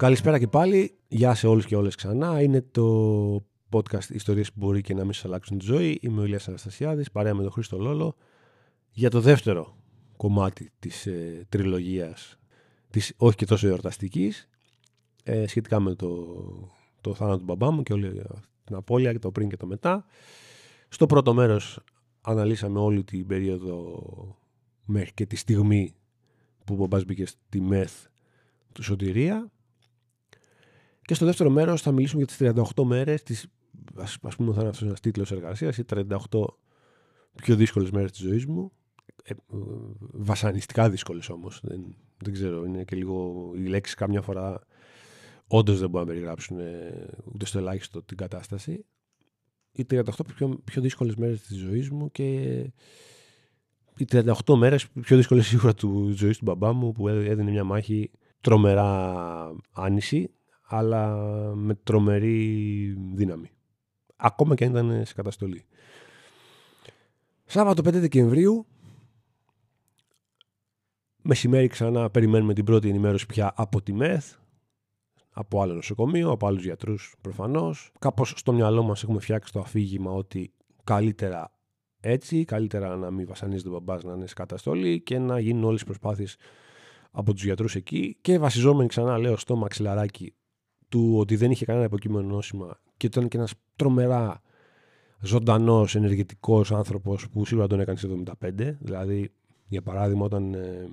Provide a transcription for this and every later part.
Καλησπέρα και πάλι. Γεια σε όλους και όλες ξανά. Είναι το podcast ιστορίες που μπορεί και να μην σας αλλάξουν τη ζωή. Είμαι ο Ηλίας Αναστασιάδης, παρέα με τον Χρήστο Λόλο. Για το δεύτερο κομμάτι της ε, τριλογίας, της όχι και τόσο εορταστικής, ε, σχετικά με το, το θάνατο του μπαμπά μου και όλη την απώλεια και το πριν και το μετά. Στο πρώτο μέρος αναλύσαμε όλη την περίοδο μέχρι και τη στιγμή που ο μπαμπάς μπήκε στη ΜΕΘ του Σωτηρία και στο δεύτερο μέρος θα μιλήσουμε για τις 38 μέρες, ας πούμε, θα είναι αυτός ένας τίτλος εργασίας, οι 38 πιο δύσκολες μέρες της ζωής μου. Ε, βασανιστικά δύσκολες όμως. Δεν, δεν ξέρω, είναι και λίγο. Οι λέξεις κάμια φορά όντως δεν μπορούν να περιγράψουν ε, ούτε στο ελάχιστο την κατάσταση. Οι 38 πιο, πιο δύσκολες μέρες της ζωής μου και οι 38 μέρες πιο δύσκολες σίγουρα τη ζωής του μπαμπά μου που έδινε μια μάχη τρομερά άνηση αλλά με τρομερή δύναμη. Ακόμα και αν ήταν σε καταστολή. Σάββατο 5 Δεκεμβρίου, μεσημέρι ξανά περιμένουμε την πρώτη ενημέρωση πια από τη ΜΕΘ, από άλλο νοσοκομείο, από άλλους γιατρούς προφανώς. Κάπως στο μυαλό μας έχουμε φτιάξει το αφήγημα ότι καλύτερα έτσι, καλύτερα να μην βασανίζεται ο μπαμπάς να είναι σε καταστολή και να γίνουν όλες οι προσπάθειες από τους γιατρούς εκεί και βασιζόμενοι ξανά λέω στο μαξιλαράκι του ότι δεν είχε κανένα υποκείμενο νόσημα και ήταν και ένας τρομερά ζωντανός, ενεργητικός άνθρωπος που σίγουρα τον έκανε σε 75. Δηλαδή, για παράδειγμα, όταν ε,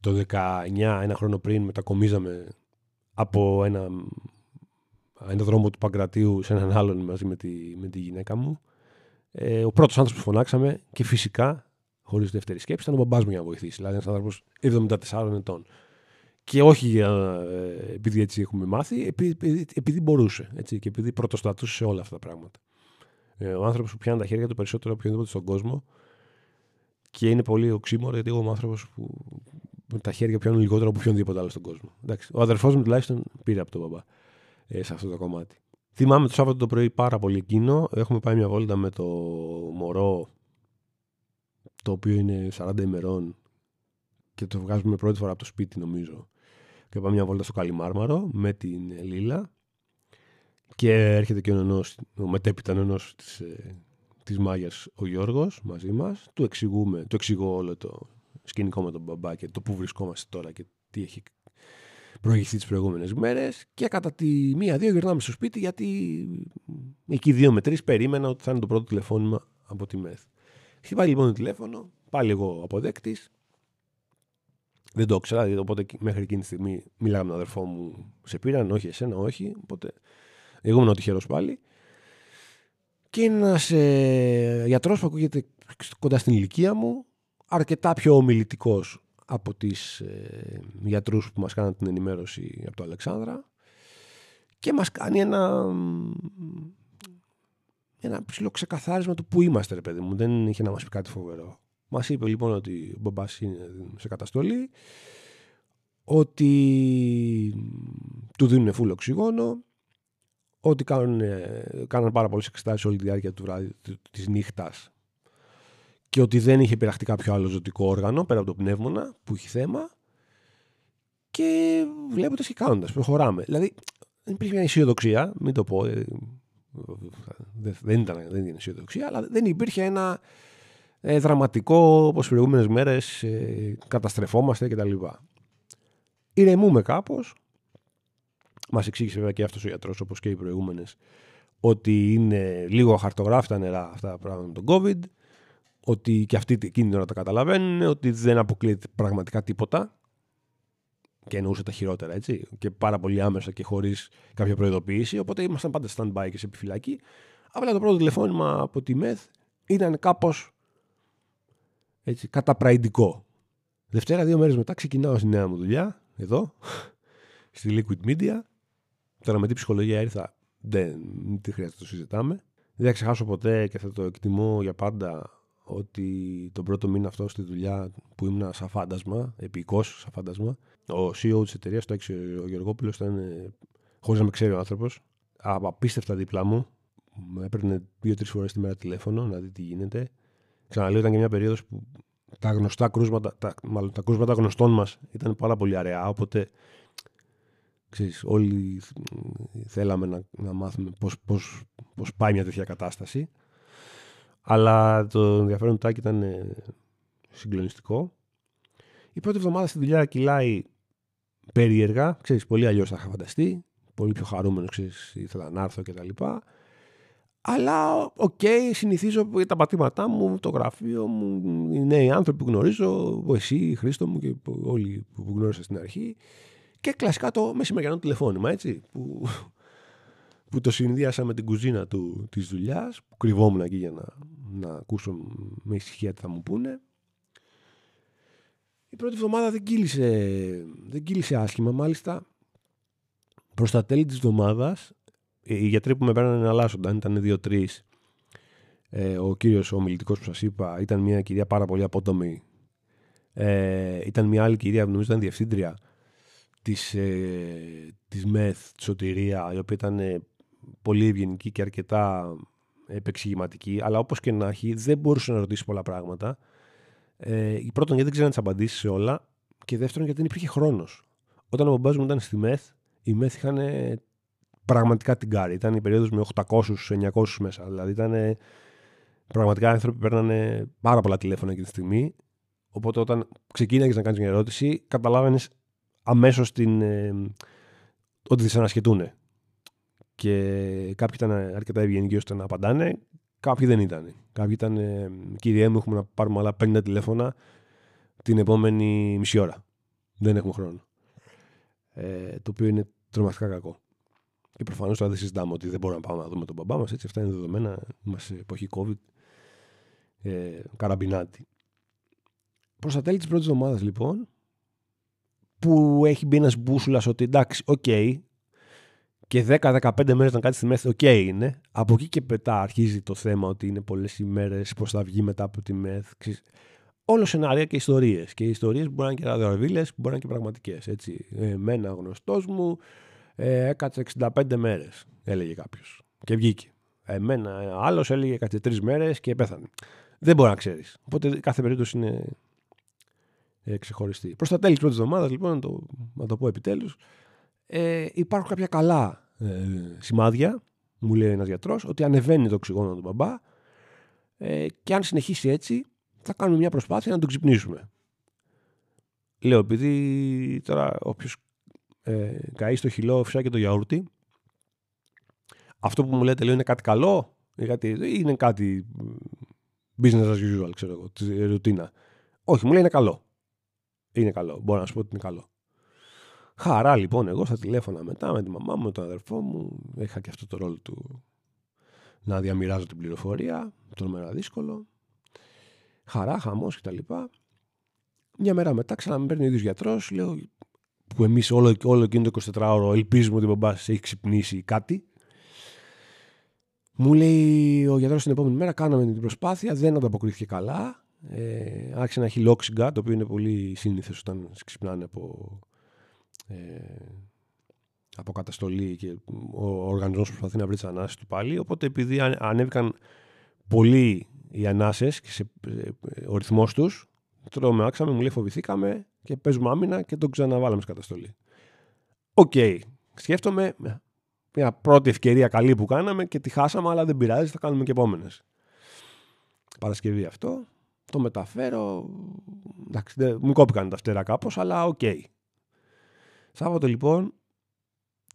το 19, ένα χρόνο πριν, μετακομίζαμε από ένα, ένα δρόμο του Παγκρατίου σε έναν άλλον μαζί με τη, με τη γυναίκα μου. Ε, ο πρώτος άνθρωπος που φωνάξαμε και φυσικά, χωρίς δεύτερη σκέψη, ήταν ο μπαμπάς μου για να βοηθήσει. Δηλαδή, ένας άνθρωπος 74 ετών. Και όχι ε, επειδή έτσι έχουμε μάθει, επειδή, επειδή μπορούσε έτσι, και επειδή πρωτοστατούσε σε όλα αυτά τα πράγματα. Ε, ο άνθρωπος που πιάνει τα χέρια του περισσότερο από οποιονδήποτε στον κόσμο και είναι πολύ οξύμορο γιατί εγώ είμαι άνθρωπος που με τα χέρια πιάνουν λιγότερο από οποιονδήποτε άλλο στον κόσμο. Εντάξει, ο αδερφός μου τουλάχιστον πήρε από τον μπαμπά ε, σε αυτό το κομμάτι. Θυμάμαι το Σάββατο το πρωί πάρα πολύ εκείνο. Έχουμε πάει μια βόλτα με το μωρό το οποίο είναι 40 ημερών και το βγάζουμε πρώτη φορά από το σπίτι νομίζω και πάμε μια βόλτα στο Καλιμάρμαρο με την Λίλα και έρχεται και ο νονός, ο μετέπειτα νονός της, ε, της Μάγιας ο Γιώργος μαζί μας. Του εξηγούμε, του εξηγώ όλο το σκηνικό με τον μπαμπά και το που βρισκόμαστε τώρα και τι έχει προηγηθεί τις προηγούμενες μέρες και κατά τη μία-δύο γυρνάμε στο σπίτι γιατί εκεί δύο με τρεις περίμενα ότι θα είναι το πρώτο τηλεφώνημα από τη ΜΕΘ. Χτυπάει λοιπόν το τηλέφωνο, πάλι εγώ αποδέκτης, δεν το ήξερα, δηλαδή, οπότε μέχρι εκείνη τη στιγμή μιλάγαμε με τον αδερφό μου. Σε πήραν, όχι εσένα, όχι. Οπότε εγώ ήμουν τυχερός πάλι. Και ένα ε, γιατρός που ακούγεται κοντά στην ηλικία μου, αρκετά πιο ομιλητικός από τις ε, γιατρούς που μας κάναν την ενημέρωση από το Αλεξάνδρα και μας κάνει ένα ένα ψηλό ξεκαθάρισμα του που είμαστε ρε παιδί μου δεν είχε να μας πει κάτι φοβερό Μας είπε λοιπόν ότι ο μπαμπάς είναι σε καταστολή, ότι του δίνουν φούλο οξυγόνο, ότι κάνουν, κάνουν πάρα πολλές εξετάσεις όλη τη διάρκεια του βράδυ, τη νύχτας και ότι δεν είχε πειραχτεί κάποιο άλλο ζωτικό όργανο πέρα από το πνεύμονα που έχει θέμα. Και βλέποντας και κάνοντας, προχωράμε. Δηλαδή, δεν υπήρχε μια αισιοδοξία, μην το πω. Ε, δεν ήταν, δεν ήταν αισιοδοξία, αλλά δεν υπήρχε ένα ε, δραματικό όπως προηγούμενες μέρες ε, καταστρεφόμαστε κτλ. Ηρεμούμε κάπως. Μας εξήγησε βέβαια και αυτός ο γιατρός όπως και οι προηγούμενες ότι είναι λίγο χαρτογράφητα νερά αυτά τα πράγματα με τον COVID ότι και αυτοί εκείνη την ώρα τα καταλαβαίνουν ότι δεν αποκλείεται πραγματικά τίποτα και εννοούσε τα χειρότερα έτσι και πάρα πολύ άμεσα και χωρίς κάποια προειδοποίηση οπότε ήμασταν πάντα stand-by και σε επιφυλακή απλά το πρώτο τηλεφώνημα από τη ΜΕΘ ήταν κάπως έτσι, καταπραϊντικό. Δευτέρα, δύο μέρες μετά, ξεκινάω στη νέα μου δουλειά, εδώ, στη Liquid Media. Τώρα με τι ψυχολογία ήρθα, δεν τι χρειάζεται να το συζητάμε. Δεν θα ξεχάσω ποτέ και θα το εκτιμώ για πάντα ότι τον πρώτο μήνα αυτό στη δουλειά που ήμουν σαν φάντασμα, επικός σαν φάντασμα, ο CEO της εταιρείας, το έξι ο Γεωργόπουλος, ήταν χωρίς να με ξέρει ο άνθρωπος, απίστευτα δίπλα μου. Με έπαιρνε δύο-τρεις φορές τη μέρα τηλέφωνο να δει τι γίνεται. Ξαναλέω, ήταν και μια περίοδος που τα γνωστά κρούσματα, τα, μάλλον τα κρούσματα γνωστών μας ήταν πάρα πολύ αραιά. Οπότε Ξέρεις, όλοι θέλαμε να, να μάθουμε πώς, πώς, πώς πάει μια τέτοια κατάσταση. Αλλά το ενδιαφέρον του Τάκη ήταν ε, συγκλονιστικό. Η πρώτη εβδομάδα στη δουλειά κυλάει περίεργα. Ξέρεις, πολύ αλλιώς θα είχα φανταστεί. Πολύ πιο χαρούμενος, ξέρεις, ήθελα να έρθω κτλ. Αλλά, OK, okay, συνηθίζω τα πατήματά μου, το γραφείο μου, οι νέοι άνθρωποι που γνωρίζω, εσύ, ρε Χρήστο μου και όλοι που γνώρισα στην αρχή. Και κλασικά το μεσημεριανό τηλεφώνημα, έτσι, που, που το συνδύασα με την κουζίνα του, της δουλειάς, που κρυβόμουν εκεί για να, να ακούσω με ησυχία τι θα μου πούνε. Η πρώτη εβδομάδα δεν κύλησε, δεν κύλησε άσχημα, μάλιστα προς τα τέλη της εβδομάδας οι γιατροί που με παίρνανε εναλλάσσονταν, ήταν δύο-τρει. Ε, ο κύριος ο μιλητικό που σας είπα ήταν μια κυρία πάρα πολύ απότομη. Ε, ήταν μια άλλη κυρία, νομίζω ήταν διευθύντρια της, ε, της ΜΕΘ, της Σωτηρία, η οποία ήταν ε, πολύ ευγενική και αρκετά επεξηγηματική, αλλά όπως και να έχει δεν μπορούσε να ρωτήσει πολλά πράγματα. Ε, πρώτον γιατί δεν ξέρει να τις απαντήσεις σε όλα και δεύτερον γιατί δεν υπήρχε χρόνος. Όταν ο μπαμπάς μου ήταν στη ΜΕΘ, οι ΜΕΘ είχαν πραγματικά την κάρη. Ήταν η περίοδος με 800-900 μέσα. Δηλαδή ήταν πραγματικά άνθρωποι που παίρνανε πάρα πολλά τηλέφωνα εκείνη τη στιγμή. Οπότε όταν ξεκίναγες να κάνεις μια ερώτηση, καταλάβαινες αμέσως ε, ότι δυσανασχετούν. Και κάποιοι ήταν αρκετά ευγενικοί ώστε να απαντάνε, κάποιοι δεν ήταν. Κάποιοι ήταν, ε, κύριε μου, έχουμε να πάρουμε άλλα 50 τηλέφωνα την επόμενη μισή ώρα. Δεν έχουμε χρόνο. Ε, το οποίο είναι τρομακτικά κακό. Και προφανώς τώρα δεν συζητάμε ότι δεν μπορούμε να πάμε να δούμε τον μπαμπά μας. Έτσι, αυτά είναι δεδομένα. Είμαστε σε εποχή COVID. Ε, καραμπινάτη. Προς τα τέλη της πρώτης εβδομάδας, λοιπόν, που έχει μπει ένας μπούσουλας ότι εντάξει, OK, okay, και 10-15 μέρες να κάτσεις στη ΜΕΘ, OK okay είναι. Από εκεί και πέρα αρχίζει το θέμα ότι είναι πολλές ημέρες, πώς θα βγει μετά από τη ΜΕΘ. Όλο σενάρια και ιστορίες. Και οι ιστορίε μπορεί να είναι και ραδιοβίλε, μπορεί να είναι και πραγματικές. Εμένα γνωστός μου ε, έκατσε 65 μέρες, έλεγε κάποιος. Και βγήκε. Εμένα άλλος έλεγε έκατσε τρεις μέρες και πέθανε. Δεν μπορεί να ξέρεις. Οπότε κάθε περίπτωση είναι ε, ξεχωριστή. Προς τα τέλη της πρώτης εβδομάδας, λοιπόν, να το, να το πω επιτέλους, ε, υπάρχουν κάποια καλά ε, σημάδια, μου λέει ένας γιατρός, ότι ανεβαίνει το οξυγόνο του μπαμπά ε, και αν συνεχίσει έτσι, θα κάνουμε μια προσπάθεια να τον ξυπνήσουμε. Λέω, επειδή τώρα όποιος ε, καεί στο χυλό φυσά και το γιαούρτι. Αυτό που μου λέτε λέω είναι κάτι καλό ή κάτι, είναι κάτι business as usual, ξέρω εγώ, τη ρουτίνα. Όχι, μου λέει είναι καλό. Είναι καλό. Μπορώ να σου πω ότι είναι καλό. Χαρά λοιπόν εγώ στα τηλέφωνα μετά με τη μαμά μου, με τον αδερφό μου. Είχα και αυτό το ρόλο του να διαμοιράζω την πληροφορία. Τρομερά δύσκολο. Χαρά, χαμός κτλ. Μια μέρα μετά ξανά παίρνει ο ίδιος γιατρός. Λέω που εμείς όλο, όλο εκείνο το 24ωρο ελπίζουμε ότι ο μπαμπάς έχει ξυπνήσει κάτι. Μου λέει ο γιατρός την επόμενη μέρα, κάναμε την προσπάθεια, δεν ανταποκρίθηκε καλά. Ε, άρχισε να έχει λόξιγκα, το οποίο είναι πολύ σύνηθες όταν ξυπνάνε από, ε, από καταστολή και ο οργανισμός προσπαθεί να βρει τις ανάσεις του πάλι. Οπότε επειδή ανέβηκαν πολύ οι ανάσες και σε, ε, ο ρυθμός τους, τρομάξαμε, μου λέει φοβηθήκαμε και παίζουμε άμυνα και τον ξαναβάλαμε σε καταστολή. OK. Okay. Σκέφτομαι μια πρώτη ευκαιρία καλή που κάναμε και τη χάσαμε, αλλά δεν πειράζει, θα κάνουμε και επόμενες. Παρασκευή αυτό. Το μεταφέρω. Εντάξει, μου κόπηκαν τα φτερά κάπως, αλλά OK. Okay. Σάββατο λοιπόν,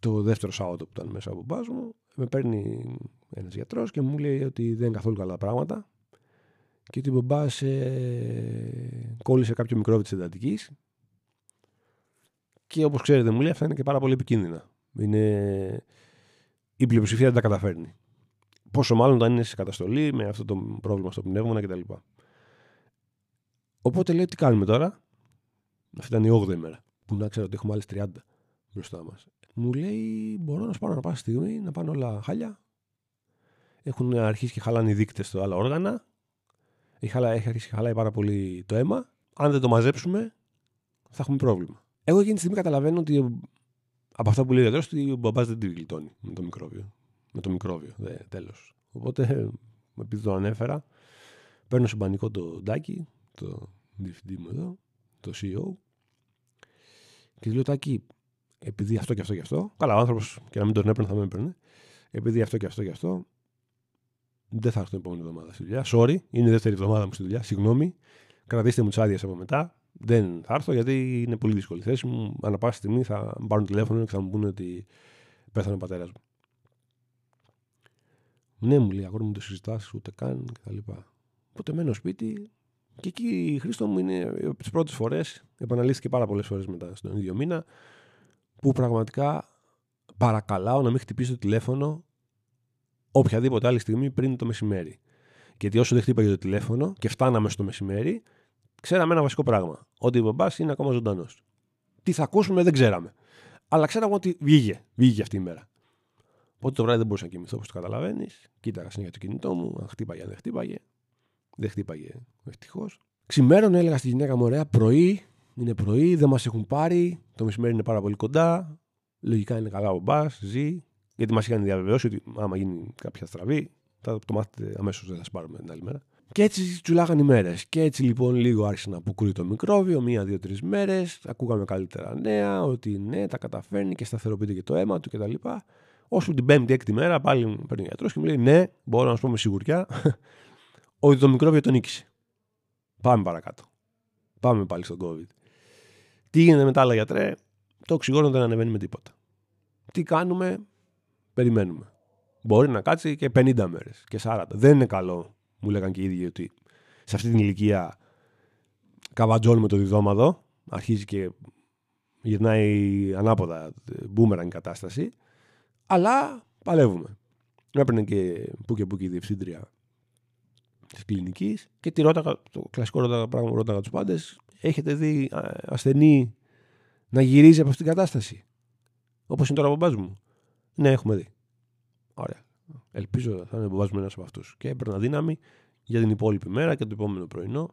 το δεύτερο Σάββατο που ήταν μέσα από μπάζ μου, με παίρνει ένας γιατρός και μου λέει ότι δεν είναι καθόλου καλά πράγματα και ότι ο μπαμπάς ε, κόλλησε κάποιο μικρόβι της εντατικής και όπως ξέρετε μου λέει αυτά είναι και πάρα πολύ επικίνδυνα. Είναι... Η πλειοψηφία δεν τα καταφέρνει. Πόσο μάλλον όταν είναι σε καταστολή με αυτό το πρόβλημα στο πνεύμα κτλ. Οπότε λέει τι κάνουμε τώρα; Αυτή ήταν η 8η μέρα. Που να ξέρω ότι έχουμε άλλες 30 μπροστά μας. Μου λέει μπορώ να σου πάρω να πάω στιγμή να πάνε όλα χάλια. Έχουν αρχίσει και χαλάνε οι δείκτες στο άλλα όργανα έχει, έχει αρχίσει και χαλάει πάρα πολύ το αίμα. Αν δεν το μαζέψουμε, θα έχουμε πρόβλημα. Εγώ εκείνη τη στιγμή καταλαβαίνω ότι από αυτά που λέει ο γιατρός, ότι ο μπαμπάς δεν τη γλιτώνει με το μικρόβιο. Με το μικρόβιο, τέλος. Οπότε, επειδή το ανέφερα, παίρνω συμπανικό το Ντάκι, το διευθυντή μου εδώ, το CEO, και του λέω Τάκη, επειδή αυτό και αυτό και αυτό. Καλά, ο άνθρωπος και να μην τον έπαιρνε θα με έπαιρνε. Επειδή αυτό και αυτό και αυτό. Δεν θα έρθω την επόμενη εβδομάδα στη δουλειά. Sorry, είναι η δεύτερη εβδομάδα μου στη δουλειά. Συγγνώμη. Κρατήστε μου τις άδειες από μετά. Δεν θα έρθω γιατί είναι πολύ δύσκολη θέση μου. Ανά πάση στιγμή θα πάρουν τηλέφωνο και θα μου πούνε ότι πέθανε ο πατέρας μου. Ναι, μου λέει, αγόρι μου το συζητάς, ούτε καν κτλ. Οπότε μένω σπίτι και εκεί η Χρήστο μου είναι από τις πρώτες φορές, επαναλήφθηκε πάρα πολλές φορές μετά στον ίδιο μήνα, που πραγματικά παρακαλάω να μην χτυπήσει το τηλέφωνο οποιαδήποτε άλλη στιγμή πριν το μεσημέρι. Γιατί όσο δεν χτύπαγε το τηλέφωνο και φτάναμε στο μεσημέρι, ξέραμε ένα βασικό πράγμα. Ότι ο μπαμπάς είναι ακόμα ζωντανός. Τι θα ακούσουμε δεν ξέραμε. Αλλά ξέραμε ότι βγήκε, βγήκε αυτή η μέρα. Οπότε το βράδυ δεν μπορούσα να κοιμηθώ όπως το καταλαβαίνεις. Κοίταγα συνέχεια το κινητό μου, αν χτύπαγε, αν δεν χτύπαγε. Δεν χτύπαγε, ευτυχώς. Ξημέρων έλεγα στη γυναίκα μου: Ωραία, πρωί, είναι πρωί, δεν μας έχουν πάρει. Το μεσημέρι είναι πάρα πολύ κοντά. Λογικά είναι καλά ο μπα, ζει. Γιατί μας είχαν διαβεβαιώσει ότι άμα γίνει κάποια στραβή, θα το μάθετε αμέσως, δεν θα σας πάρουμε την άλλη μέρα. Και έτσι τσουλάγαν οι μέρες. Και έτσι λοιπόν λίγο άρχισε να αποκρούει το μικρόβιο, μία, δύο, τρεις μέρες. Ακούγαμε καλύτερα νέα, ότι ναι, τα καταφέρνει και σταθεροποιείται και το αίμα του κτλ. Όσο την πέμπτη, έκτη μέρα πάλι μου παίρνει ο γιατρός και μου λέει: Ναι, μπορώ να σου πω με σιγουριά ότι το μικρόβιο τον νίκησε. Πάμε παρακάτω. Πάμε πάλι στον COVID. Τι γίνεται με τα άλλα γιατρέ, το οξυγόνο δεν ανεβαίνει με τίποτα. Τι κάνουμε, περιμένουμε. Μπορεί να κάτσει και 50 μέρες και 40. Δεν είναι καλό, μου λέγαν και οι ίδιοι, ότι σε αυτή την ηλικία καβατζώνουμε το διδόματο. Αρχίζει και γυρνάει ανάποδα, μπούμεραν η κατάσταση. Αλλά παλεύουμε. Έπαιρνε και που και που και η διευθύντρια της κλινικής και τη ρώταγα, το κλασικό ρώταγα πράγμα ρώταγα τους πάντες, έχετε δει ασθενή να γυρίζει από αυτήν την κατάσταση. Όπως είναι τώρα ο μπαμπάς μου; Ναι, έχουμε δει. Ωραία. Ελπίζω θα είναι ο μπαμπά μου ένας από αυτούς. Και έπαιρνα δύναμη για την υπόλοιπη μέρα και το επόμενο πρωινό.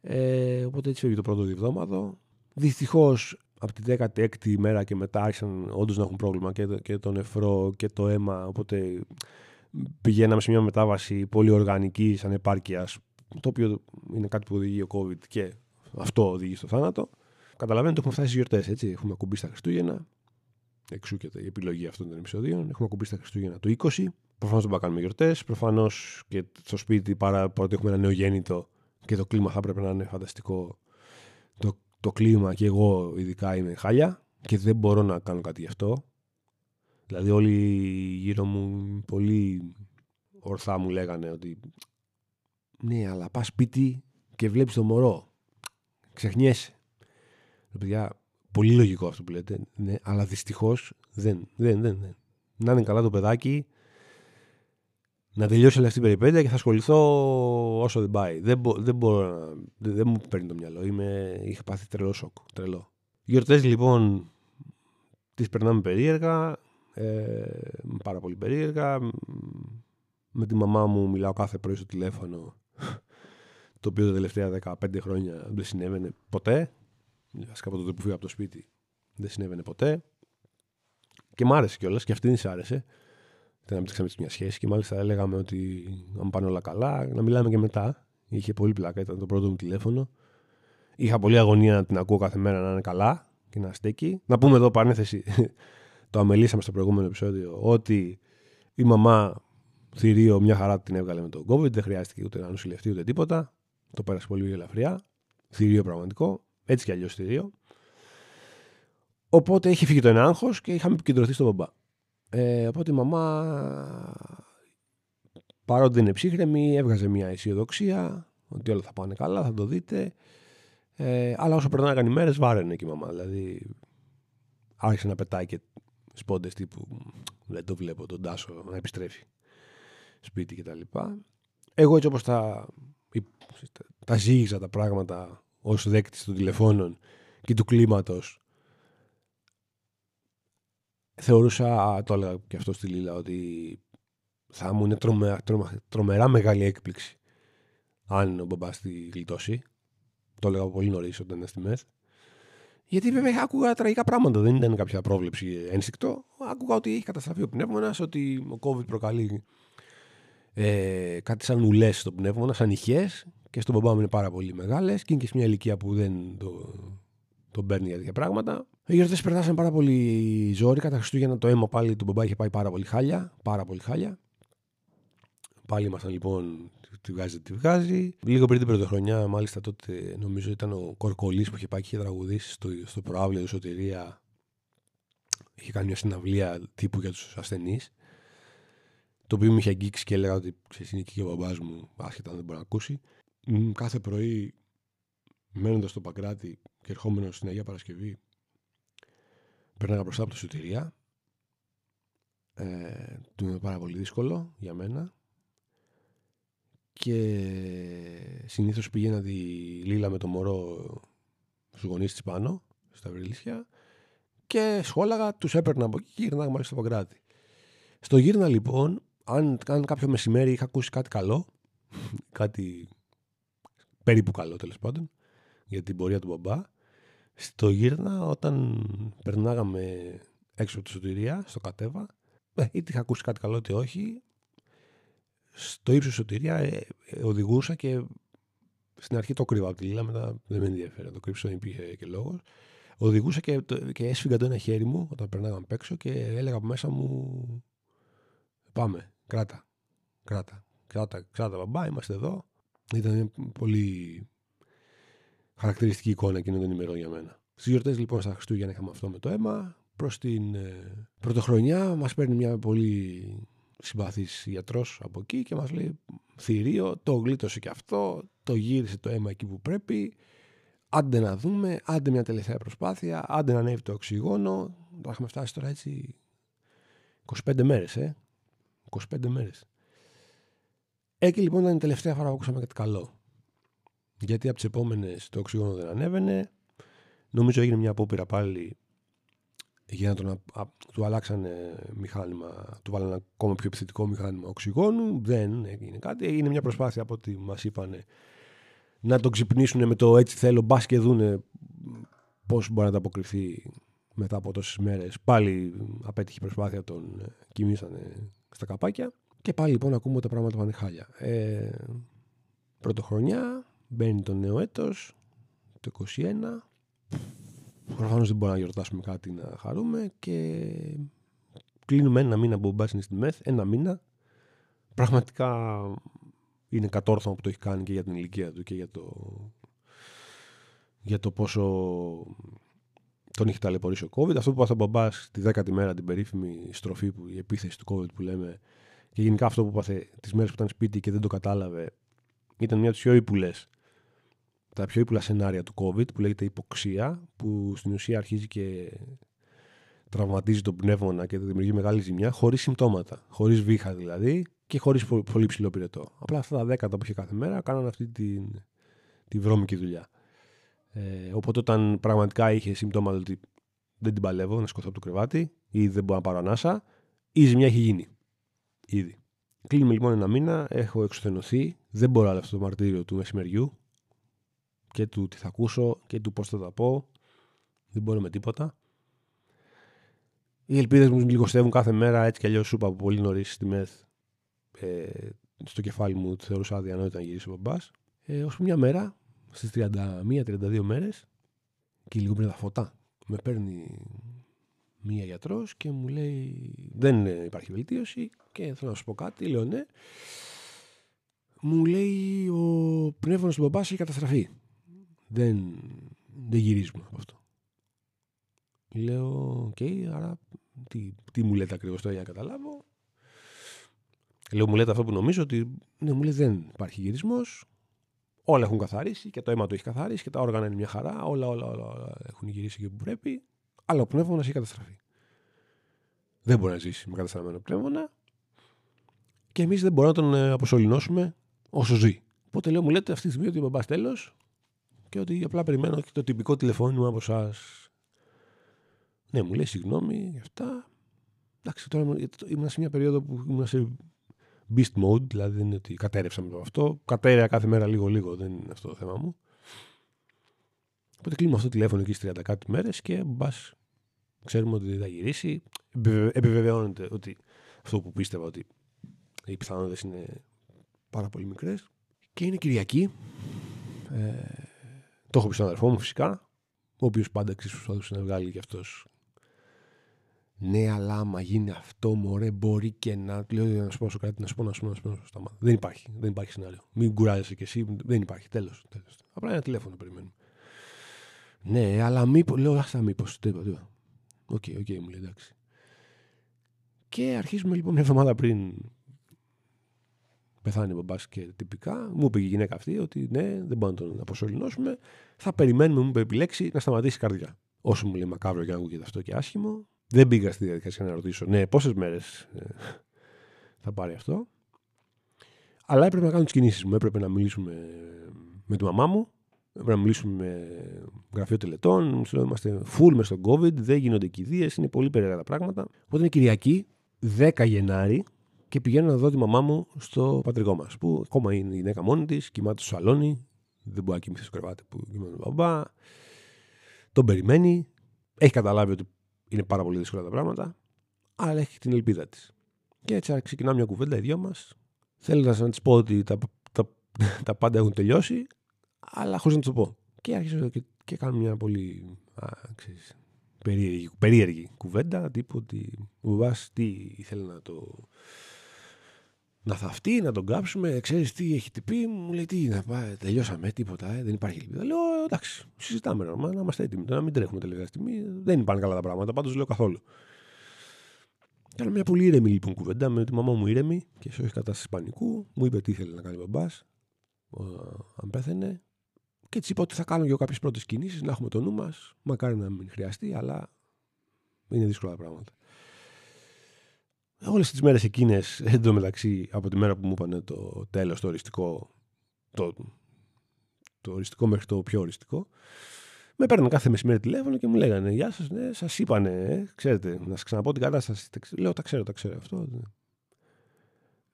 Ε, οπότε έτσι φεύγει το πρώτο διβδόματο. Δυστυχώς από την 16η μέρα και μετά άρχισαν όντως να έχουν πρόβλημα και, και το νεφρό και το αίμα. Οπότε πηγαίναμε σε μια μετάβαση πολύ οργανική ανεπάρκεια, το οποίο είναι κάτι που οδηγεί ο COVID και αυτό οδηγεί στο θάνατο. Καταλαβαίνετε, έχουμε φτάσει στις γιορτές, έτσι. Έχουμε ακουμπήσει στα Χριστούγεννα. Εξού και η επιλογή αυτών των επεισοδίων. Έχουμε ακουμπήσει στα Χριστούγεννα το 20. Προφανώς δεν μπορούμε να κάνουμε γιορτές. Προφανώς και στο σπίτι, παρά ότι έχουμε ένα νεογέννητο και το κλίμα θα έπρεπε να είναι φανταστικό. Το, το κλίμα και εγώ ειδικά είμαι χάλια και δεν μπορώ να κάνω κάτι γι' αυτό. Δηλαδή όλοι γύρω μου πολύ ορθά μου λέγανε ότι ναι, αλλά πας σπίτι και βλέπεις το μωρό. Ξεχνιέσαι. Παιδιά, πολύ λογικό αυτό που λέτε, ναι, αλλά δυστυχώς δεν, δεν, δεν, δεν. Να είναι καλά το παιδάκι, να τελειώσει όλη αυτή η περιπέτεια και θα ασχοληθώ όσο δεν πάει. Δεν, μπο, δεν μπορώ να, δεν, δεν, μου παίρνει το μυαλό. Είμαι, είχα πάθει τρελό σοκ. Τρελό. Γιορτές λοιπόν τις περνάμε περίεργα ε, πάρα πολύ περίεργα. Με τη μαμά μου μιλάω κάθε πρωί στο τηλέφωνο, το οποίο τα τελευταία 15 χρόνια δεν συνέβαινε ποτέ. Βασικά από τότε που φύγα από το σπίτι δεν συνέβαινε ποτέ. Και μ' άρεσε κιόλας και αυτήν της άρεσε. Δεν αναπτύξαμε μια σχέση και μάλιστα έλεγαμε ότι αν πάνε όλα καλά, να μιλάμε και μετά. Είχε πολύ πλάκα, ήταν το πρώτο μου τηλέφωνο. Είχα πολύ αγωνία να την ακούω κάθε μέρα να είναι καλά και να στέκει. Να πούμε εδώ παρένθεση το αμελήσαμε στο προηγούμενο επεισόδιο, ότι η μαμά θηρίο μια χαρά την έβγαλε με τον COVID, δεν χρειάστηκε ούτε να νοσηλευτεί ούτε τίποτα. Το πέρασε πολύ ελαφριά. Θηρίο πραγματικό. Έτσι κι αλλιώς θηρίο. Οπότε είχε φύγει το ένα άγχος και είχαμε επικεντρωθεί στον μπαμπά. Ε, οπότε η μαμά, παρότι δεν είναι ψύχρεμη, έβγαζε μια αισιοδοξία ότι όλα θα πάνε καλά, θα το δείτε. Ε, αλλά όσο περνάγαν οι μέρες, βάραινε και η μαμά. Δηλαδή, άρχισε να πετάει και σπόντες τύπου δεν το βλέπω τον Τάσο να επιστρέφει σπίτι κτλ. Εγώ έτσι όπως τα, τα ζήγησα τα πράγματα ως δέκτης των τηλεφώνων και του κλίματος θεωρούσα, το έλεγα και αυτό στη Λίλα, ότι θα μου είναι τρομερά, τρομερά μεγάλη έκπληξη αν ο μπαμπάς τη γλιτώσει. Το έλεγα πολύ νωρίς όταν ήταν στη ΜΕΘ. Γιατί βέβαια άκουγα τραγικά πράγματα. Δεν ήταν κάποια πρόβλεψη ένστικτο. Άκουγα ότι έχει καταστραφεί ο πνεύμονας, ότι ο COVID προκαλεί ε, κάτι σαν ουλές στο πνεύμονα, σαν ηχές και στον μπαμπά μου είναι πάρα πολύ μεγάλες και είναι και σε μια ηλικία που δεν το, τον παίρνει για τέτοια πράγματα. Οι γιορτές περνάσαν πάρα πολύ ζόρι. Κατά Χριστούγεννα το αίμα πάλι του μπαμπά είχε πάει πάρα πολύ χάλια. Πάρα πολύ χάλια. Πάλι ήμασταν λοιπόν τη βγάζει, τη βγάζει. Λίγο πριν την πρωτοχρονιά, μάλιστα τότε νομίζω ήταν ο Κορκολής που είχε πάει και είχε τραγουδήσει στο, στο προάβλιο του Σωτηρία. Είχε κάνει μια συναυλία τύπου για τους ασθενείς. Το οποίο μου είχε αγγίξει και έλεγα ότι ξέρεις, είναι και ο μπαμπάς μου, άσχετα αν δεν μπορεί να ακούσει. Κάθε πρωί, μένοντας στο Παγκράτη και ερχόμενος στην Αγία Παρασκευή, περνάγα μπροστά από το σωτηρία. Ε, του είναι πάρα πολύ δύσκολο για μένα και συνήθως πήγαινα τη Λίλα με το μωρό στους γονείς της πάνω, στα βρυλίσια και σχόλαγα, τους έπαιρνα από εκεί και γυρνάγα μάλιστα στο Παγκράτη. Στο γύρνα λοιπόν, αν, αν κάποιο μεσημέρι είχα ακούσει κάτι καλό, κάτι περίπου καλό τέλος πάντων, για την πορεία του μπαμπά, στο γύρνα όταν περνάγαμε έξω από τη σωτηρία, στο κατέβα, ε, είτε είχα ακούσει κάτι καλό είτε όχι, στο ύψος σωτηρία ε, ε, οδηγούσα και στην αρχή το κρύβα από τη Λίλα, μετά δεν με ενδιαφέρει. Το κρύψω, δεν υπήρχε και λόγος. Οδηγούσα και, και έσφυγα το ένα χέρι μου όταν περνάγαμε απ' έξω και έλεγα από μέσα μου Πάμε, κράτα, κράτα, κράτα, κράτα μπαμπά, είμαστε εδώ. Ήταν μια πολύ χαρακτηριστική εικόνα εκείνων των ημερών για μένα. Στις γιορτές λοιπόν στα Χριστούγεννα είχαμε αυτό με το αίμα. Προς την ε, πρωτοχρονιά μας παίρνει μια πολύ συμπαθής γιατρός από εκεί και μας λέει θηρίο, το γλίτωσε και αυτό, το γύρισε το αίμα εκεί που πρέπει. Άντε να δούμε, άντε μια τελευταία προσπάθεια, άντε να ανέβει το οξυγόνο. Το έχουμε φτάσει τώρα έτσι 25 μέρες, ε. 25 μέρες. Εκεί λοιπόν ήταν η τελευταία φορά που ακούσαμε κάτι καλό. Γιατί από τις επόμενες το οξυγόνο δεν ανέβαινε. Νομίζω έγινε μια απόπειρα πάλι για να τον, του αλλάξανε μηχάνημα, του βάλανε ένα ακόμα πιο επιθετικό μηχάνημα οξυγόνου. Δεν έγινε κάτι. Έγινε μια προσπάθεια από ό,τι μας είπαν να τον ξυπνήσουν με το έτσι θέλω, μπας και δούνε πώς μπορεί να ανταποκριθεί μετά από τόσες μέρες. Πάλι απέτυχε η προσπάθεια, τον κοιμήσανε στα καπάκια. Και πάλι λοιπόν ακούμε ότι τα πράγματα πάνε χάλια. Ε, πρωτοχρονιά, μπαίνει το νέο έτος, το 21. Προφανώς δεν μπορούμε να γιορτάσουμε κάτι να χαρούμε και κλείνουμε ένα μήνα που μπάσινε στη ΜΕΘ, ένα μήνα. Πραγματικά είναι κατόρθωμα που το έχει κάνει και για την ηλικία του και για το, για το πόσο τον είχε ταλαιπωρήσει ο COVID. Αυτό που πάθει ο μπαμπά τη δέκατη μέρα, την περίφημη στροφή, που, η επίθεση του COVID που λέμε, και γενικά αυτό που πάθε τις μέρες που ήταν σπίτι και δεν το κατάλαβε, ήταν μια από τις πιο ύπουλε, τα πιο ύπουλα σενάρια του COVID, που λέγεται υποξία, που στην ουσία αρχίζει και τραυματίζει τον πνεύμονα και δημιουργεί μεγάλη ζημιά, χωρίς συμπτώματα. Χωρίς βήχα δηλαδή και χωρίς πολύ ψηλό πυρετό. Απλά αυτά τα δέκατα που είχε κάθε μέρα κάνανε αυτή τη, τη βρώμικη δουλειά. Ε, οπότε όταν πραγματικά είχε συμπτώματα ότι δεν την παλεύω να σκοθώ από το κρεβάτι ή δεν μπορώ να πάρω ανάσα, η ζημιά έχει γίνει. Ήδη. Κλείνουμε λοιπόν ένα μήνα, έχω εξουθενωθεί, δεν μπορώ άλλο αυτό το μαρτύριο του μεσημεριού και του τι θα ακούσω και του πώς θα τα πω. Δεν μπορώ με τίποτα. Οι ελπίδες μου λιγοστεύουν κάθε μέρα έτσι κι αλλιώς σου είπα από πολύ νωρίς στη ΜΕΘ. Ε, στο κεφάλι μου θεωρούσα αδιανόητο να γυρίσει ο μπαμπάς. Ε, ώσπου μια μέρα στις 31-32 μέρες και λίγο πριν τα Φώτα με παίρνει μία γιατρός και μου λέει δεν υπάρχει βελτίωση και θέλω να σου πω κάτι, λέω ναι μου λέει ο πνεύμονας του μπαμπά σου έχει καταστραφεί δεν, δεν γυρίζουμε από αυτό λέω OK okay, άρα τι, τι μου λέτε ακριβώς τώρα για να καταλάβω λέω μου λέτε αυτό που νομίζω ότι ναι μου λέει δεν υπάρχει γυρισμός Όλα έχουν καθαρίσει και το αίμα του έχει καθαρίσει και τα όργανα είναι μια χαρά. Όλα, όλα, όλα, όλα έχουν γυρίσει εκεί που πρέπει. Αλλά ο πνεύμονα έχει καταστραφεί. Δεν μπορεί να ζήσει με καταστραμμένο πνεύμονα. Και εμείς δεν μπορούμε να τον ε, αποσωληνώσουμε όσο ζει. Οπότε λέω, μου λέτε αυτή τη στιγμή ότι είμαι τέλος και ότι απλά περιμένω και το τυπικό τηλεφώνημα από εσά. Ναι, μου λέει συγγνώμη γι' αυτά. Εντάξει, τώρα ήμουν σε μια περίοδο που ήμουν σε beast mode, δηλαδή δεν είναι ότι κατέρευσα με το αυτό. Κατέρευα κάθε μέρα λίγο-λίγο, δεν είναι αυτό το θέμα μου. Οπότε κλείνουμε αυτό το τηλέφωνο εκεί στις 30 κάτι μέρες και μπας ξέρουμε ότι δεν θα γυρίσει. Επιβεβαιώνεται ότι αυτό που πίστευα ότι οι πιθανότητες είναι πάρα πολύ μικρές. Και είναι Κυριακή. Ε, το έχω πει στον αδερφό μου φυσικά. ο οποίος πάντα προσπαθούσε να βγάλει κι αυτός. Ναι, αλλά άμα γίνει αυτό, μωρέ, μπορεί και να. Λέω να σου πω κάτι, να σου πω, να σου πω, να σου πω. Να σου πω. Δεν υπάρχει. Δεν υπάρχει σενάριο. Μην κουράζεσαι κι εσύ. Δεν υπάρχει. Τέλος. Απλά ένα τηλέφωνο περιμένουμε. Ναι, αλλά μήπως. Λέω, άστα μήπως. Τίποτα, τίποτα. OK, OK, μου λέει εντάξει. Και αρχίζουμε λοιπόν μια εβδομάδα πριν πεθάνει ο μπαμπάς και τυπικά. Μου είπε η γυναίκα αυτή ότι ναι, δεν μπορούμε να τον αποσωληνώσουμε. Θα περιμένουμε, μου είπε επιλέξει, να σταματήσει η καρδιά. Όσο μου λέει μακάβρο και ακούγεται αυτό και άσχημο, δεν πήγα στη διαδικασία να ρωτήσω, ναι, πόσες μέρες ε, θα πάρει αυτό. Αλλά έπρεπε να κάνω τις κινήσεις μου. Έπρεπε να μιλήσουμε με τη μαμά μου, έπρεπε να μιλήσουμε με γραφείο τελετών. Είμαστε full με στον COVID, δεν γίνονται κηδείες, είναι πολύ περίεργα τα πράγματα. Οπότε είναι Κυριακή, 10 Γενάρη, και πηγαίνω να δω τη μαμά μου στο πατρικό μας. Που ακόμα είναι η γυναίκα μόνη της, κοιμάται στο σαλόνι, δεν μπορεί να κοιμηθεί στο κρεβάτι που κοιμάται ο μπαμπά. Τον περιμένει, έχει καταλάβει ότι είναι πάρα πολύ δύσκολα τα πράγματα, αλλά έχει την ελπίδα της. Και έτσι ξεκινάμε μια κουβέντα οι δυο μας. Θέλοντας να της πω ότι τα, τα, τα πάντα έχουν τελειώσει, αλλά χωρίς να το πω. Και άρχισε και, και κάνω μια πολύ α, ξέρεις, περίεργη, περίεργη κουβέντα. Τύπου ότι ο μπαμπάς τι ήθελε να το να θαυτεί, να τον κάψουμε, ξέρεις τι έχει τυπεί, μου λέει τι, να πάει, τελειώσαμε, τίποτα, ε, δεν υπάρχει ελπίδα. Λέω εντάξει, συζητάμε να είμαστε έτοιμοι, να μην τρέχουμε τελευταία στιγμή, δεν πάνε καλά τα πράγματα, πάντως λέω καθόλου. Κάνω μια πολύ ήρεμη λοιπόν κουβέντα με τη μαμά μου ήρεμη και σε όχι κατάσταση πανικού. Μου είπε τι ήθελε να κάνει ο μπαμπάς, αν πέθαινε. Και έτσι είπα ότι θα κάνω και κάποιες πρώτες κινήσεις, να έχουμε το νου μας. Μακάρι να μην χρειαστεί, αλλά είναι δύσκολα τα πράγματα όλες τις μέρες εκείνες, μεταξύ από τη μέρα που μου είπαν το τέλος, το οριστικό, το, το οριστικό μέχρι το πιο οριστικό, με παίρνουν κάθε μεσημέρι τηλέφωνο και μου λέγανε Γεια σας, ναι, σας είπανε, ε, ξέρετε, να σας ξαναπώ την κατάσταση. Λέω, τα ξέρω, τα ξέρω αυτό. Ναι.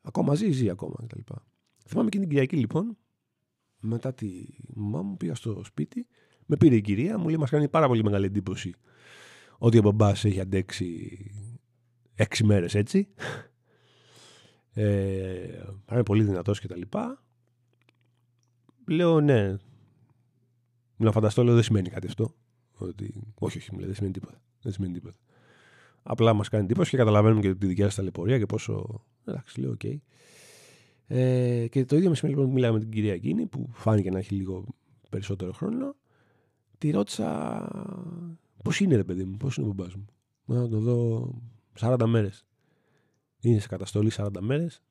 Ακόμα ζει, ζει ακόμα κτλ. Θυμάμαι και την Κυριακή λοιπόν, μετά τη μαμά μου πήγα στο σπίτι, με πήρε η κυρία, μου λέει: Μας κάνει πάρα πολύ μεγάλη εντύπωση ότι ο μπαμπάς έχει αντέξει έξι μέρες έτσι. Ε, είναι πολύ δυνατός και τα λοιπά. Λέω ναι. Να φανταστώ, λέω δεν σημαίνει κάτι αυτό. Ότι, όχι, όχι, μου λέει, δεν σημαίνει τίποτα. Δεν σημαίνει τίποτα. Απλά μας κάνει εντύπωση και καταλαβαίνουμε και τη δικιά σας ταλαιπωρία και πόσο. Εντάξει, λέω, OK. Okay. Ε, και το ίδιο μεσημέρι λοιπόν που μιλάμε με την κυρία εκείνη που φάνηκε να έχει λίγο περισσότερο χρόνο. Τη ρώτησα πώς είναι, ρε παιδί μου, πώς είναι ο μπαμπάς μου; Να τον δω 40 μέρες. Είναι σε καταστολή 40 μέρες.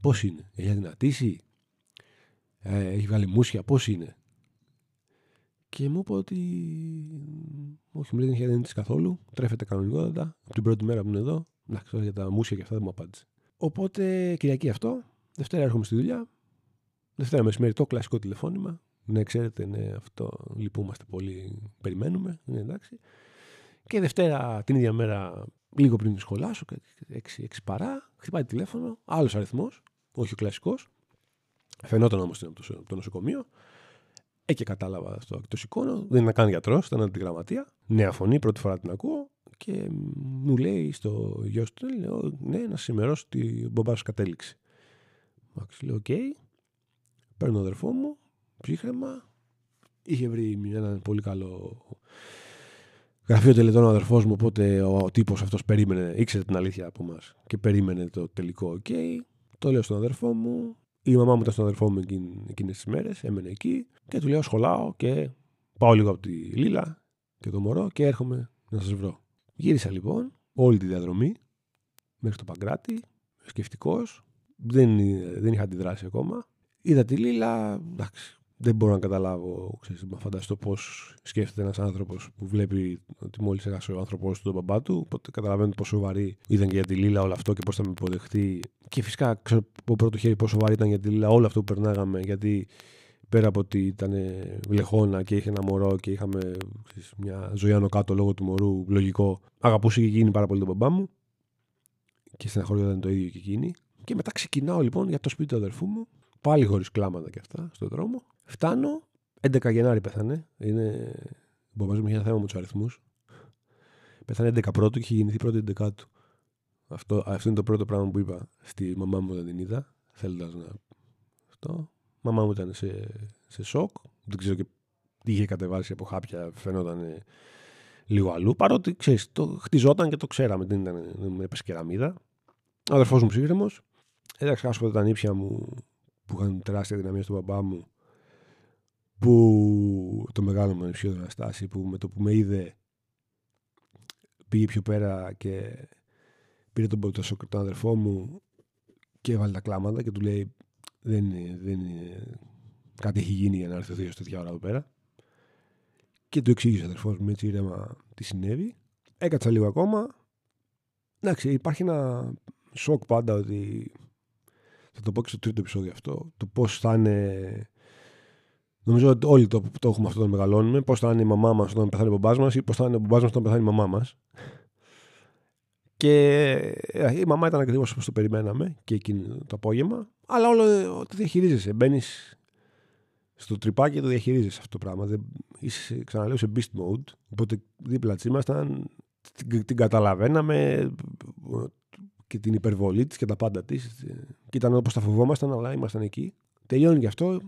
Πώς είναι, έχει αδυνατήσει, ε, έχει βγάλει μούσια, πώς είναι. Και μου είπε ότι. Όχι, μου λέει δεν έχει αδυνατήσει καθόλου. Τρέφεται κανονικότατα. Από την πρώτη μέρα που είναι εδώ. Εντάξει, για τα μουσια και αυτά δεν μου απάντησε. Οπότε Κυριακή αυτό. Δευτέρα έρχομαι στη δουλειά. Δευτέρα μεσημέρι το κλασικό τηλεφώνημα. Ναι, ξέρετε, ναι, αυτό λυπούμαστε πολύ. Περιμένουμε. Είναι εντάξει. Και Δευτέρα την ίδια μέρα λίγο πριν σχολάσω, 6, 6 παρά, χτυπάει τηλέφωνο, άλλος αριθμός, όχι ο κλασικός. Φαινόταν όμως από το, νοσοκομείο. Ε, και κατάλαβα αυτό. Το σηκώνω, δεν είναι καν γιατρός, ήταν απ' τη γραμματεία. Νέα φωνή, πρώτη φορά την ακούω και μου λέει στο γιο του, λέω, ναι, να σ' ενημερώσω ότι ο μπαμπάς σου κατέληξε. Εντάξει, λέω, OK. Okay. Παίρνω αδερφό μου, ψύχραιμα. Είχε βρει ένα πολύ καλό γραφείο τελετών ο αδερφός μου, οπότε ο, ο τύπος αυτός περίμενε, ήξερε την αλήθεια από εμάς και περίμενε το τελικό OK. Το λέω στον αδερφό μου. Η μαμά μου ήταν στον αδερφό μου εκείνες τις μέρες, έμενε εκεί και του λέω: Σχολάω και πάω λίγο από τη Λίλα και το μωρό και έρχομαι να σας βρω. Γύρισα λοιπόν όλη τη διαδρομή μέχρι το Παγκράτη, σκεφτικός. Δεν, δεν είχα αντιδράσει ακόμα. Είδα τη Λίλα, εντάξει, δεν μπορώ να καταλάβω, ξέρεις, να φανταστώ πώς σκέφτεται ένας άνθρωπος που βλέπει ότι μόλις έχασε ο άνθρωπός του τον μπαμπά του. Οπότε καταλαβαίνω πόσο βαρύ ήταν και για τη Λίλα όλο αυτό και πώς θα με υποδεχτεί. Και φυσικά ξέρω από πρώτο χέρι πόσο βαρύ ήταν για τη Λίλα όλο αυτό που περνάγαμε. Γιατί πέρα από ότι ήταν βλεχόνα και είχε ένα μωρό και είχαμε ξέρεις, μια ζωή άνω κάτω λόγω του μωρού, λογικό. Αγαπούσε και εκείνη πάρα πολύ τον μπαμπά μου. Και στεναχωριόταν το ίδιο και εκείνη. Και μετά ξεκινάω λοιπόν για το σπίτι του αδερφού μου. Πάλι χωρίς κλάματα και αυτά στον δρόμο. Φτάνω, 11 Γενάρη πέθανε. Είναι... Ο μου είχε ένα θέμα με τους αριθμούς. Πέθανε 11 πρώτου και είχε γεννηθεί πρώτη 11 του. Αυτό, αυτό είναι το πρώτο πράγμα που είπα στη μαμά μου όταν την είδα. Θέλοντας να. Αυτό. Μαμά μου ήταν σε, σε σοκ. Δεν ξέρω και είχε κατεβάσει από χάπια, φαινόταν λίγο αλλού. Παρότι ξέρεις, το χτιζόταν και το ξέραμε, δεν ήταν με κεραμίδα. Ο αδερφός μου ψύχρεμος. Έταξα να τα νύψια μου που είχαν τεράστια δυναμία στον μπαμπά μου. Που το μεγάλο μου ανεψιό Αναστάση, που με το που με είδε πήγε πιο πέρα και πήρε τον πρώτο τον αδερφό μου και έβαλε τα κλάματα και του λέει δεν είναι, δεν είναι, κάτι έχει γίνει για να έρθει ο Θεός τέτοια ώρα εδώ πέρα. Και του εξήγησε ο αδερφός μου έτσι ήρεμα τι συνέβη. Έκατσα λίγο ακόμα. Εντάξει, υπάρχει ένα σοκ πάντα ότι θα το πω και στο τρίτο επεισόδιο αυτό. Το πώς θα είναι. Νομίζω ότι όλοι το, το έχουμε αυτό όταν μεγαλώνουμε. Πώς θα είναι η μαμά μας όταν πεθάνει ο μπαμπάς μας ή πώς θα είναι ο μπαμπάς μας όταν πεθάνει η μαμά μας. Και ε, η μαμά ήταν ακριβώς όπως το περιμέναμε και εκείνο το απόγευμα. Αλλά όλο το διαχειρίζεσαι. Μπαίνεις στο τρυπάκι και το διαχειρίζεσαι αυτό το πράγμα. Δεν, είσαι, ξαναλέω, σε beast mode. Οπότε δίπλα της ήμασταν, την, την καταλαβαίναμε και την υπερβολή της και τα πάντα της. Και ήταν όπως τα φοβόμασταν, αλλά ήμασταν εκεί. Τελειώνει και αυτό.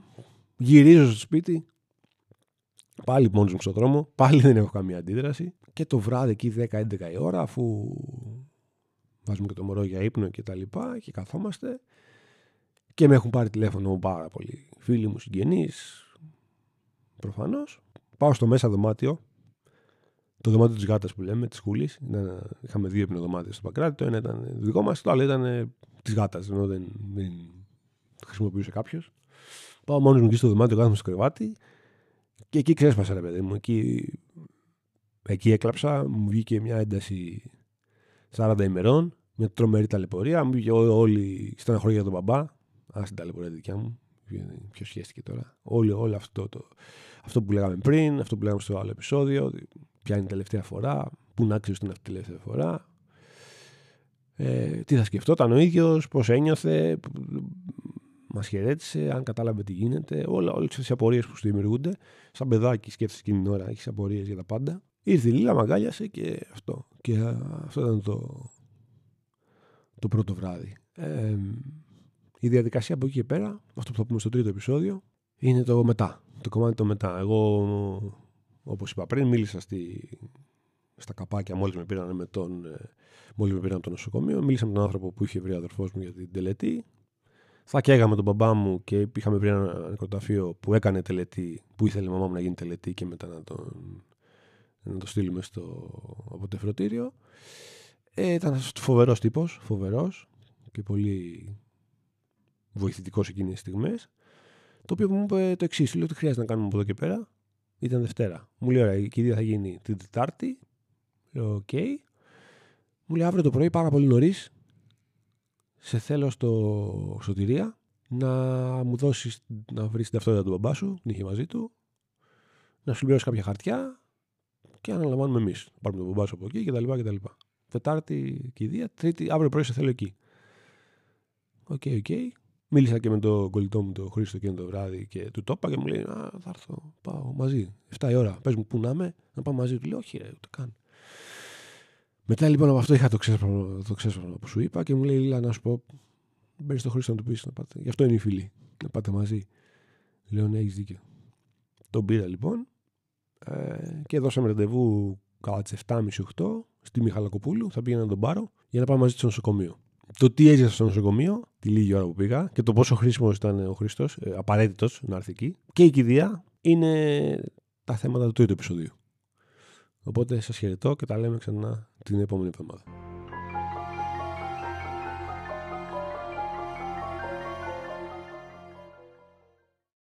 Γυρίζω στο σπίτι. Πάλι μόνος μου στον δρόμο. Πάλι δεν έχω καμία αντίδραση. Και το βράδυ εκεί 10-11 η ώρα, αφού βάζουμε και το μωρό για ύπνο και τα λοιπά και καθόμαστε και με έχουν πάρει τηλέφωνο μου πάρα πολλοί φίλοι μου, συγγενείς προφανώς. Πάω στο μέσα δωμάτιο, το δωμάτιο της γάτας που λέμε, της Χούλης. Είχαμε δύο υπνοδωμάτια στο Παγκράτη, το ένα ήταν δικό μας, το άλλο ήταν της γάτας, ενώ δεν, δεν χρησιμοποιούσε κάποιος. Πάω μόνος μου εκεί στο δωμάτιο, κάθομαι στο κρεβάτι και εκεί ξέσπασα ρε παιδί μου. Εκεί, εκεί έκλαψα, μου βγήκε μια ένταση 40 ημερών, μια τρομερή ταλαιπωρία. Μου βγήκε όλη η στεναχωρία για τον μπαμπά. Α την ταλαιπωρία δικιά μου. Ποιος σχέστηκε τώρα. Όλο, όλο αυτό, το, αυτό που λέγαμε πριν, αυτό που λέγαμε στο άλλο επεισόδιο. Ποια είναι η τελευταία φορά, πού να ξέρεις την αυτή τελευταία φορά. Ε, τι θα σκεφτόταν ο ίδιος, πώς ένιωθε, μας χαιρέτησε, αν κατάλαβε τι γίνεται. Όλες τις απορίες που σου δημιουργούνται. Σαν παιδάκι σκέφτεσαι εκείνη την ώρα, έχεις απορίες για τα πάντα. Ήρθε η Λίλα, μαγκάλιασε και αυτό. Και αυτό ήταν το, το πρώτο βράδυ. Ε, η διαδικασία από εκεί και πέρα, αυτό που θα πούμε στο τρίτο επεισόδιο, είναι το μετά. Το κομμάτι το μετά. Εγώ, όπως είπα πριν, μίλησα στη, στα καπάκια μόλις με πήραν με τον, ε, μόλις με πήραν το νοσοκομείο. Μίλησα με τον άνθρωπο που είχε βρει ο αδερφός μου για την τελετή. Θα καίγαμε τον μπαμπά μου και είχαμε βρει ένα νεκροταφείο που έκανε τελετή, που ήθελε η μαμά μου να γίνει τελετή και μετά να τον να το στείλουμε στο αποτεφρωτήριο. Ε, ήταν φοβερός τύπος, φοβερός και πολύ βοηθητικός εκείνες τις στιγμές. Το οποίο μου είπε το εξής: Λέω ότι χρειάζεται να κάνουμε από εδώ και πέρα; Ήταν Δευτέρα. Μου λέει: Ωραία, η κηδεία θα γίνει την Τετάρτη. Λέω: Οκ. Μου λέει: Αύριο το πρωί πάρα πολύ νωρίς. Σε θέλω στο Σωτηρία να μου δώσεις να βρεις την ταυτότητα του μπαμπά σου. Την είχε μαζί του. Να σου πληρώσει κάποια χαρτιά και αναλαμβάνουμε εμείς. Πάρουμε τον μπαμπά από εκεί κτλ. κτλ. Τετάρτη κηδεία, Τρίτη, αύριο πρωί σε θέλω εκεί. Οκ, okay, οκ. Okay. Μίλησα και με τον κολλητό μου τον Χρήστο εκείνο το βράδυ και του το είπα και μου λέει: Α, θα έρθω, πάω μαζί. 7 η ώρα. Πες μου, πού να είμαι, να πάω μαζί. Του λέω: Όχι, ρε, ούτε καν. Μετά λοιπόν από αυτό είχα το ξέσπασμα, το ξέσπασμα που σου είπα και μου λέει: Λίλα, να σου πω, μπαίνεις στο Χρήστο να του πεις να πάτε. Γι' αυτό είναι οι φίλοι. Να πάτε μαζί. Λέω: Ναι, έχεις δίκιο. Τον πήρα λοιπόν ε, και δώσαμε ραντεβού κατά τις 7.30-8 στη Μιχαλακοπούλου. Θα πήγαινα να τον πάρω για να πάμε μαζί στο νοσοκομείο. Το τι έζησα στο νοσοκομείο, τη λίγη ώρα που πήγα και το πόσο χρήσιμος ήταν ο Χρήστο, ε, απαραίτητος να έρθει εκεί, και η κηδεία είναι τα θέματα του τρίτου επεισοδίου. Οπότε σας χαιρετώ και τα λέμε ξανά την επόμενη εβδομάδα.